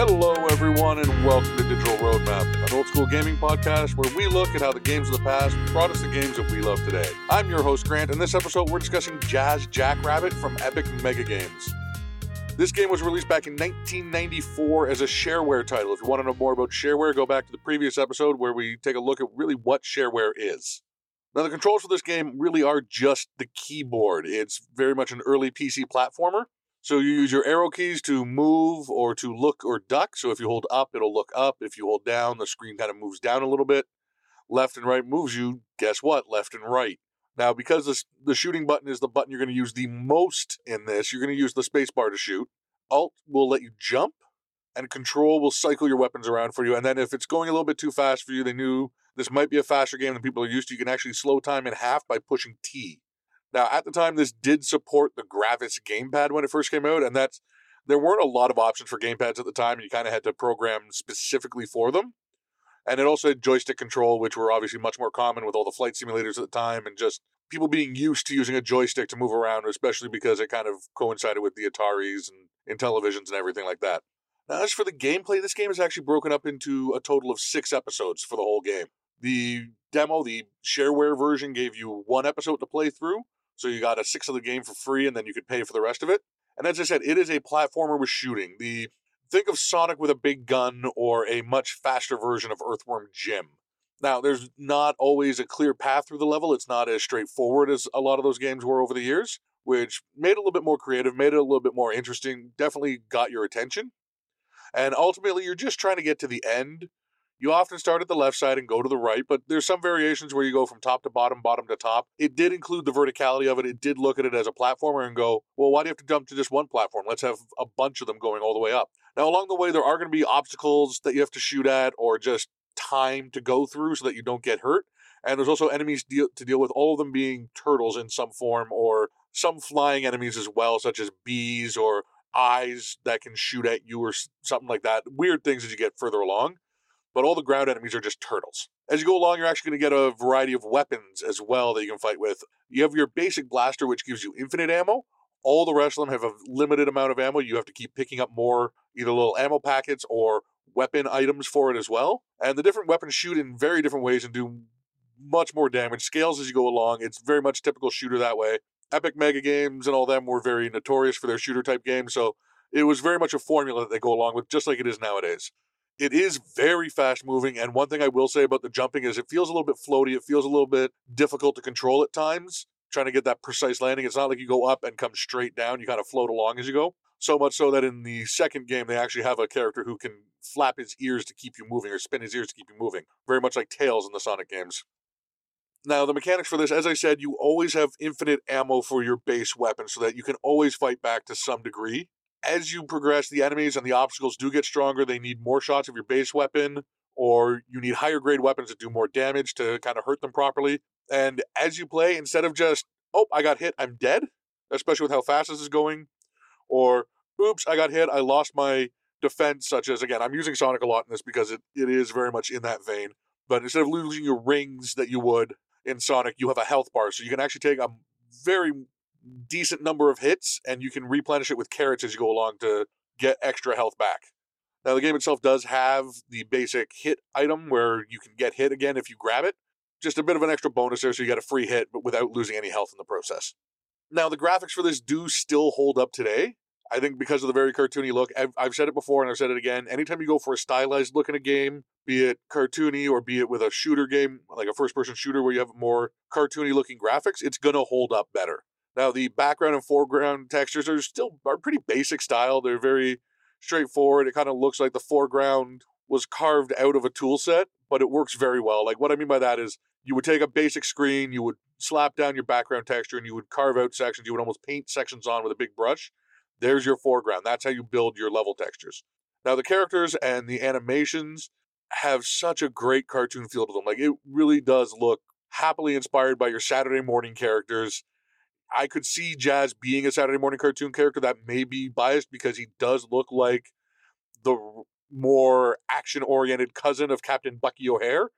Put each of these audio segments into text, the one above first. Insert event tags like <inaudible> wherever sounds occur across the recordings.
Hello, everyone, and welcome to Digital Roadmap, an old school gaming podcast where we look at how the games of the past brought us the games that we love today. I'm your host, Grant, and this episode we're discussing Jazz Jackrabbit from Epic Mega Games. This game was released back in 1994 as a shareware title. If you want to know more about shareware, go back to the previous episode where we take a look at really what shareware is. Now, the controls for this game really are just the keyboard. It's very much an early PC platformer. So you use your arrow keys to move or to look or duck. So if you hold up, it'll look up. If you hold down, the screen kind of moves down a little bit. Left and right moves you, guess what? Left and right. Now, because this, the shooting button is the button you're going to use the most in this, you're going to use the spacebar to shoot. Alt will let you jump, and Control will cycle your weapons around for you. And then if it's going a little bit too fast for you, they knew this might be a faster game than people are used to. You can actually slow time in half by pushing T. Now, at the time, this did support the Gravis gamepad when it first came out, and that's there weren't a lot of options for gamepads at the time. You kind of had to program specifically for them. And it also had joystick control, which were obviously much more common with all the flight simulators at the time and just people being used to using a joystick to move around, especially because it kind of coincided with the Ataris and Intellivisions and everything like that. Now, as for the gameplay, this game is actually broken up into a total of six episodes for the whole game. The demo, the shareware version, gave you one episode to play through, so you got a sixth of the game for free, and then you could pay for the rest of it. And as I said, it is a platformer with shooting. The think of Sonic with a big gun or a much faster version of Earthworm Jim. Now, there's not always a clear path through the level. It's not as straightforward as a lot of those games were over the years, which made it a little bit more creative, made it a little bit more interesting, definitely got your attention. And ultimately, you're just trying to get to the end. You often start at the left side and go to the right, but there's some variations where you go from top to bottom, bottom to top. It did include the verticality of it. It did look at it as a platformer and go, well, why do you have to jump to just one platform? Let's have a bunch of them going all the way up. Now, along the way, there are going to be obstacles that you have to shoot at or just time to go through so that you don't get hurt. And there's also enemies deal- to deal with, all of them being turtles in some form or some flying enemies as well, such as bees or eyes that can shoot at you or something like that. Weird things as you get further along. But all the ground enemies are just turtles. As you go along, you're actually going to get a variety of weapons as well that you can fight with. You have your basic blaster, which gives you infinite ammo. All the rest of them have a limited amount of ammo. You have to keep picking up more, either little ammo packets or weapon items for it as well. And the different weapons shoot in very different ways and do much more damage. Scales as you go along. It's very much typical shooter that way. Epic Mega Games and all them were very notorious for their shooter type games, so it was very much a formula that they go along with, just like it is nowadays. It is very fast moving, and one thing I will say about the jumping is it feels a little bit floaty. It feels a little bit difficult to control at times, trying to get that precise landing. It's not like you go up and come straight down, you kind of float along as you go. So much so that in the second game, they actually have a character who can flap his ears to keep you moving or spin his ears to keep you moving. Very much like Tails in the Sonic games. Now, the mechanics for this, as I said, you always have infinite ammo for your base weapon so that you can always fight back to some degree. As you progress, the enemies and the obstacles do get stronger. They need more shots of your base weapon, or you need higher grade weapons that do more damage to kind of hurt them properly. And as you play, instead of just, oh, I got hit, I'm dead, especially with how fast this is going, or oops, I got hit, I lost my defense, such as, again, I'm using Sonic a lot in this because it, it is very much in that vein. But instead of losing your rings that you would in Sonic, you have a health bar. So you can actually take a very decent number of hits and you can replenish it with carrots as you go along to get extra health back. Now, the game itself does have the basic hit item where you can get hit again if you grab it. Just a bit of an extra bonus there, so you get a free hit, but without losing any health in the process. Now, the graphics for this do still hold up today. I think because of the very cartoony look, I've, I've said it before and I've said it again. Anytime you go for a stylized look in a game, be it cartoony or be it with a shooter game, like a first person shooter where you have more cartoony looking graphics, it's going to hold up better. Now, the background and foreground textures are still are pretty basic style. They're very straightforward. It kind of looks like the foreground was carved out of a tool set, but it works very well. Like what I mean by that is you would take a basic screen, you would slap down your background texture, and you would carve out sections. You would almost paint sections on with a big brush. There's your foreground. That's how you build your level textures. Now, the characters and the animations have such a great cartoon feel to them. Like, it really does look happily inspired by your Saturday morning characters. I could see Jazz being a Saturday morning cartoon character that may be biased because he does look like the more action oriented cousin of Captain Bucky O'Hare.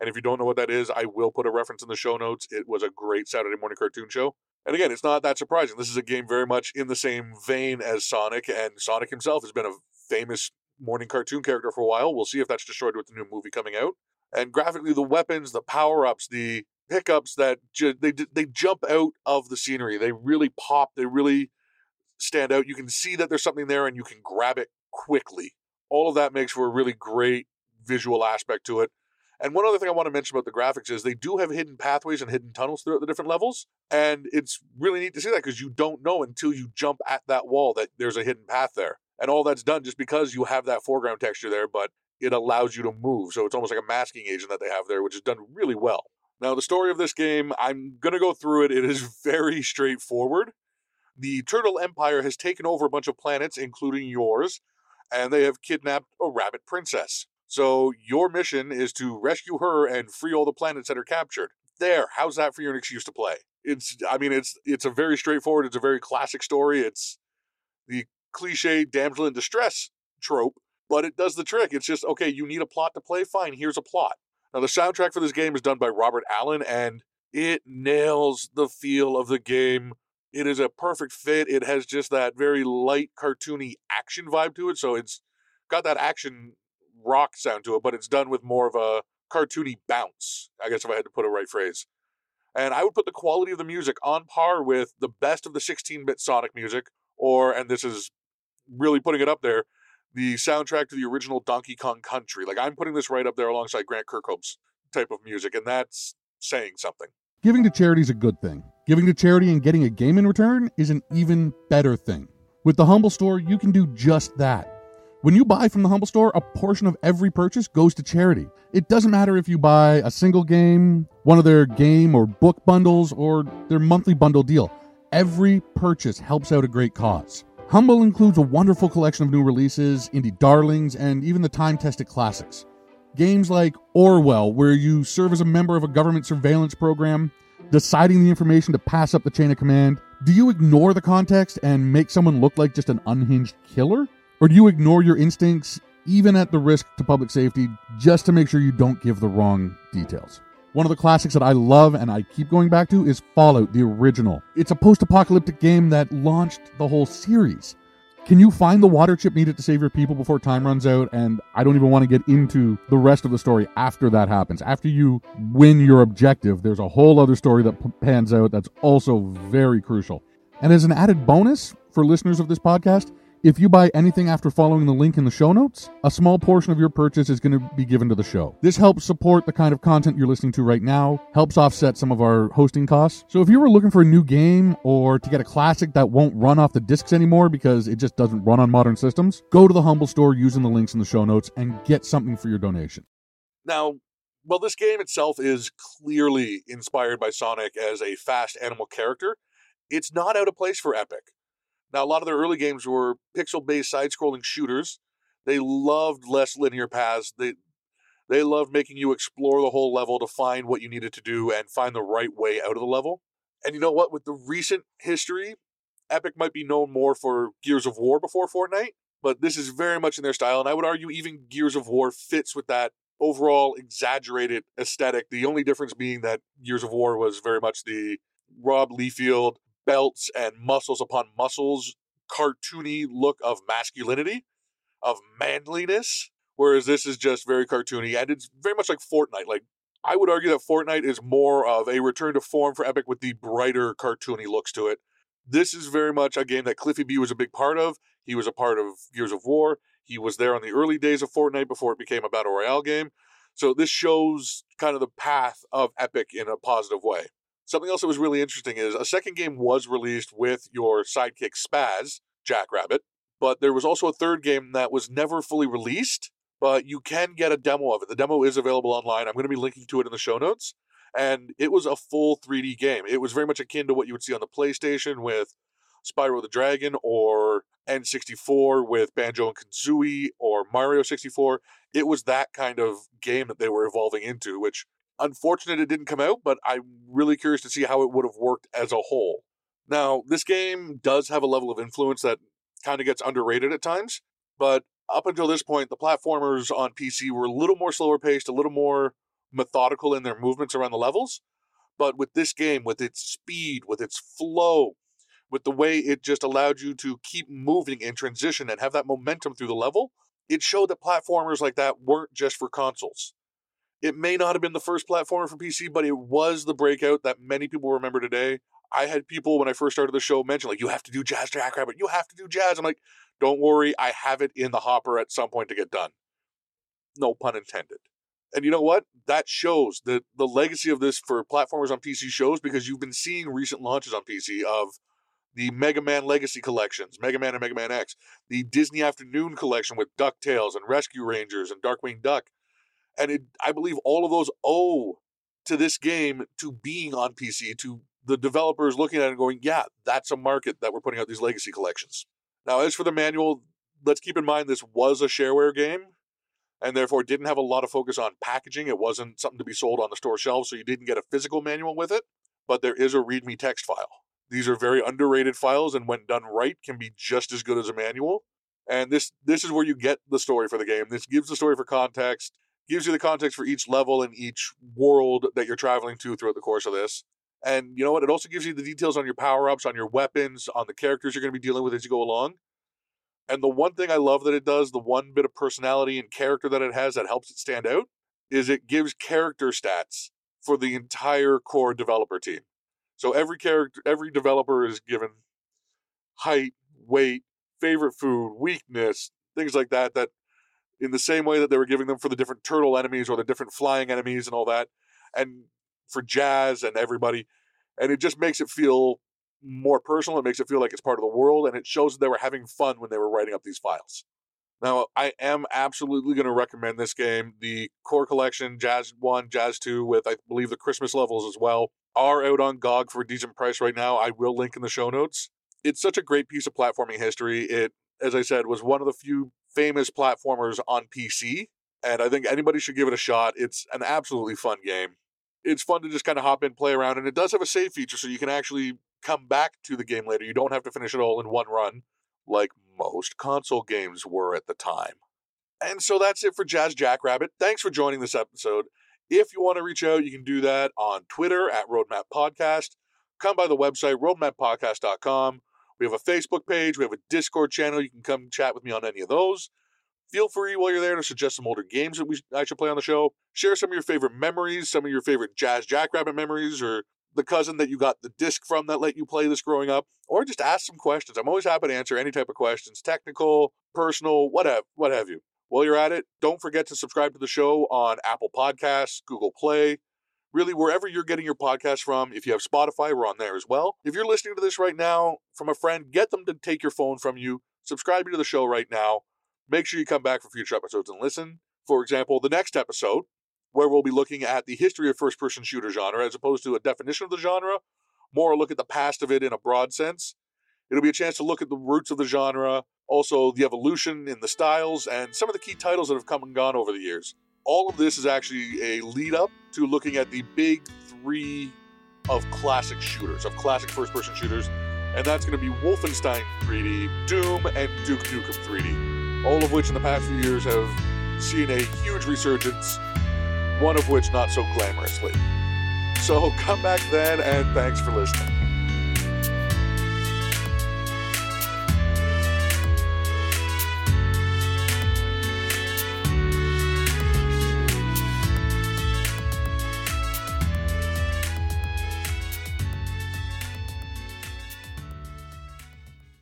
And if you don't know what that is, I will put a reference in the show notes. It was a great Saturday morning cartoon show. And again, it's not that surprising. This is a game very much in the same vein as Sonic, and Sonic himself has been a famous morning cartoon character for a while. We'll see if that's destroyed with the new movie coming out. And graphically, the weapons, the power ups, the pickups that ju- they they jump out of the scenery. They really pop. They really stand out. You can see that there's something there, and you can grab it quickly. All of that makes for a really great visual aspect to it. And one other thing I want to mention about the graphics is they do have hidden pathways and hidden tunnels throughout the different levels. And it's really neat to see that because you don't know until you jump at that wall that there's a hidden path there. And all that's done just because you have that foreground texture there, but it allows you to move. So it's almost like a masking agent that they have there, which is done really well. Now, the story of this game, I'm going to go through it. It is <laughs> very straightforward. The Turtle Empire has taken over a bunch of planets, including yours, and they have kidnapped a rabbit princess. So your mission is to rescue her and free all the planets that are captured. There, how's that for your excuse to play? It's I mean it's it's a very straightforward, it's a very classic story. It's the cliche damsel in distress trope, but it does the trick. It's just okay, you need a plot to play, fine, here's a plot. Now the soundtrack for this game is done by Robert Allen and it nails the feel of the game. It is a perfect fit. It has just that very light cartoony action vibe to it, so it's got that action rock sound to it, but it's done with more of a cartoony bounce. I guess if I had to put a right phrase. And I would put the quality of the music on par with the best of the 16 bit Sonic music, or, and this is really putting it up there, the soundtrack to the original Donkey Kong Country. Like, I'm putting this right up there alongside Grant Kirkhope's type of music, and that's saying something. Giving to charity is a good thing. Giving to charity and getting a game in return is an even better thing. With the Humble Store, you can do just that. When you buy from the Humble Store, a portion of every purchase goes to charity. It doesn't matter if you buy a single game, one of their game or book bundles, or their monthly bundle deal. Every purchase helps out a great cause. Humble includes a wonderful collection of new releases, indie darlings, and even the time tested classics. Games like Orwell, where you serve as a member of a government surveillance program, deciding the information to pass up the chain of command. Do you ignore the context and make someone look like just an unhinged killer? Or do you ignore your instincts, even at the risk to public safety, just to make sure you don't give the wrong details? One of the classics that I love and I keep going back to is Fallout, the original. It's a post apocalyptic game that launched the whole series. Can you find the water chip needed to save your people before time runs out? And I don't even want to get into the rest of the story after that happens. After you win your objective, there's a whole other story that pans out that's also very crucial. And as an added bonus for listeners of this podcast, if you buy anything after following the link in the show notes, a small portion of your purchase is going to be given to the show. This helps support the kind of content you're listening to right now, helps offset some of our hosting costs. So if you were looking for a new game or to get a classic that won't run off the discs anymore because it just doesn't run on modern systems, go to the Humble Store using the links in the show notes and get something for your donation. Now, well, this game itself is clearly inspired by Sonic as a fast animal character. It's not out of place for Epic. Now, a lot of their early games were pixel based side scrolling shooters. They loved less linear paths. They they loved making you explore the whole level to find what you needed to do and find the right way out of the level. And you know what? With the recent history, Epic might be known more for Gears of War before Fortnite, but this is very much in their style. And I would argue even Gears of War fits with that overall exaggerated aesthetic. The only difference being that Gears of War was very much the Rob Liefeld belts and muscles upon muscles cartoony look of masculinity, of manliness, whereas this is just very cartoony and it's very much like Fortnite. Like I would argue that Fortnite is more of a return to form for Epic with the brighter cartoony looks to it. This is very much a game that Cliffy B was a big part of. He was a part of Gears of War. He was there on the early days of Fortnite before it became a battle royale game. So this shows kind of the path of Epic in a positive way. Something else that was really interesting is a second game was released with your sidekick Spaz, Jackrabbit, but there was also a third game that was never fully released, but you can get a demo of it. The demo is available online. I'm going to be linking to it in the show notes. And it was a full 3D game. It was very much akin to what you would see on the PlayStation with Spyro the Dragon or N64 with Banjo and Kazooie or Mario 64. It was that kind of game that they were evolving into, which Unfortunate it didn't come out, but I'm really curious to see how it would have worked as a whole. Now, this game does have a level of influence that kind of gets underrated at times, but up until this point, the platformers on PC were a little more slower paced, a little more methodical in their movements around the levels. But with this game, with its speed, with its flow, with the way it just allowed you to keep moving in transition and have that momentum through the level, it showed that platformers like that weren't just for consoles. It may not have been the first platformer for PC, but it was the breakout that many people remember today. I had people when I first started the show mention, like, you have to do Jazz Jackrabbit, you have to do Jazz. I'm like, don't worry, I have it in the hopper at some point to get done. No pun intended. And you know what? That shows that the legacy of this for platformers on PC shows because you've been seeing recent launches on PC of the Mega Man Legacy collections, Mega Man and Mega Man X, the Disney Afternoon collection with DuckTales and Rescue Rangers and Darkwing Duck. And it, I believe all of those owe to this game to being on PC, to the developers looking at it and going, yeah, that's a market that we're putting out these legacy collections. Now, as for the manual, let's keep in mind this was a shareware game and therefore didn't have a lot of focus on packaging. It wasn't something to be sold on the store shelves, so you didn't get a physical manual with it, but there is a README text file. These are very underrated files, and when done right, can be just as good as a manual. And this this is where you get the story for the game. This gives the story for context, gives you the context for each level and each world that you're traveling to throughout the course of this. And you know what? It also gives you the details on your power ups, on your weapons, on the characters you're going to be dealing with as you go along. And the one thing I love that it does, the one bit of personality and character that it has that helps it stand out, is it gives character stats for the entire core developer team. So every character, every developer is given height, weight, favorite food, weakness, things like that. That in the same way that they were giving them for the different turtle enemies or the different flying enemies and all that, and for Jazz and everybody, and it just makes it feel more personal. It makes it feel like it's part of the world, and it shows that they were having fun when they were writing up these files. Now, I am absolutely going to recommend this game. The core collection, Jazz 1, Jazz 2, with I believe the Christmas levels as well, are out on GOG for a decent price right now. I will link in the show notes. It's such a great piece of platforming history. It, as I said, was one of the few famous platformers on PC, and I think anybody should give it a shot. It's an absolutely fun game. It's fun to just kind of hop in, play around, and it does have a save feature, so you can actually come back to the game later. You don't have to finish it all in one run, like most console games were at the time. And so that's it for Jazz Jackrabbit. Thanks for joining this episode. If you want to reach out, you can do that on Twitter at Roadmap Podcast. Come by the website, roadmappodcast.com. We have a Facebook page, we have a Discord channel. You can come chat with me on any of those. Feel free while you're there to suggest some older games that we I should play on the show. Share some of your favorite memories, some of your favorite Jazz Jackrabbit memories, or the cousin that you got the disc from that let you play this growing up, or just ask some questions. I'm always happy to answer any type of questions, technical, personal, whatever, what have you. While you're at it, don't forget to subscribe to the show on Apple Podcasts, Google Play, really wherever you're getting your podcast from. If you have Spotify, we're on there as well. If you're listening to this right now from a friend, get them to take your phone from you, subscribe to the show right now. Make sure you come back for future episodes and listen. For example, the next episode, where we'll be looking at the history of first person shooter genre as opposed to a definition of the genre, more a look at the past of it in a broad sense. It'll be a chance to look at the roots of the genre, also the evolution in the styles, and some of the key titles that have come and gone over the years. All of this is actually a lead up to looking at the big three of classic shooters, of classic first person shooters, and that's going to be Wolfenstein 3D, Doom, and Duke Nukem 3D. All of which in the past few years have seen a huge resurgence one of which not so glamorously. So come back then, and thanks for listening.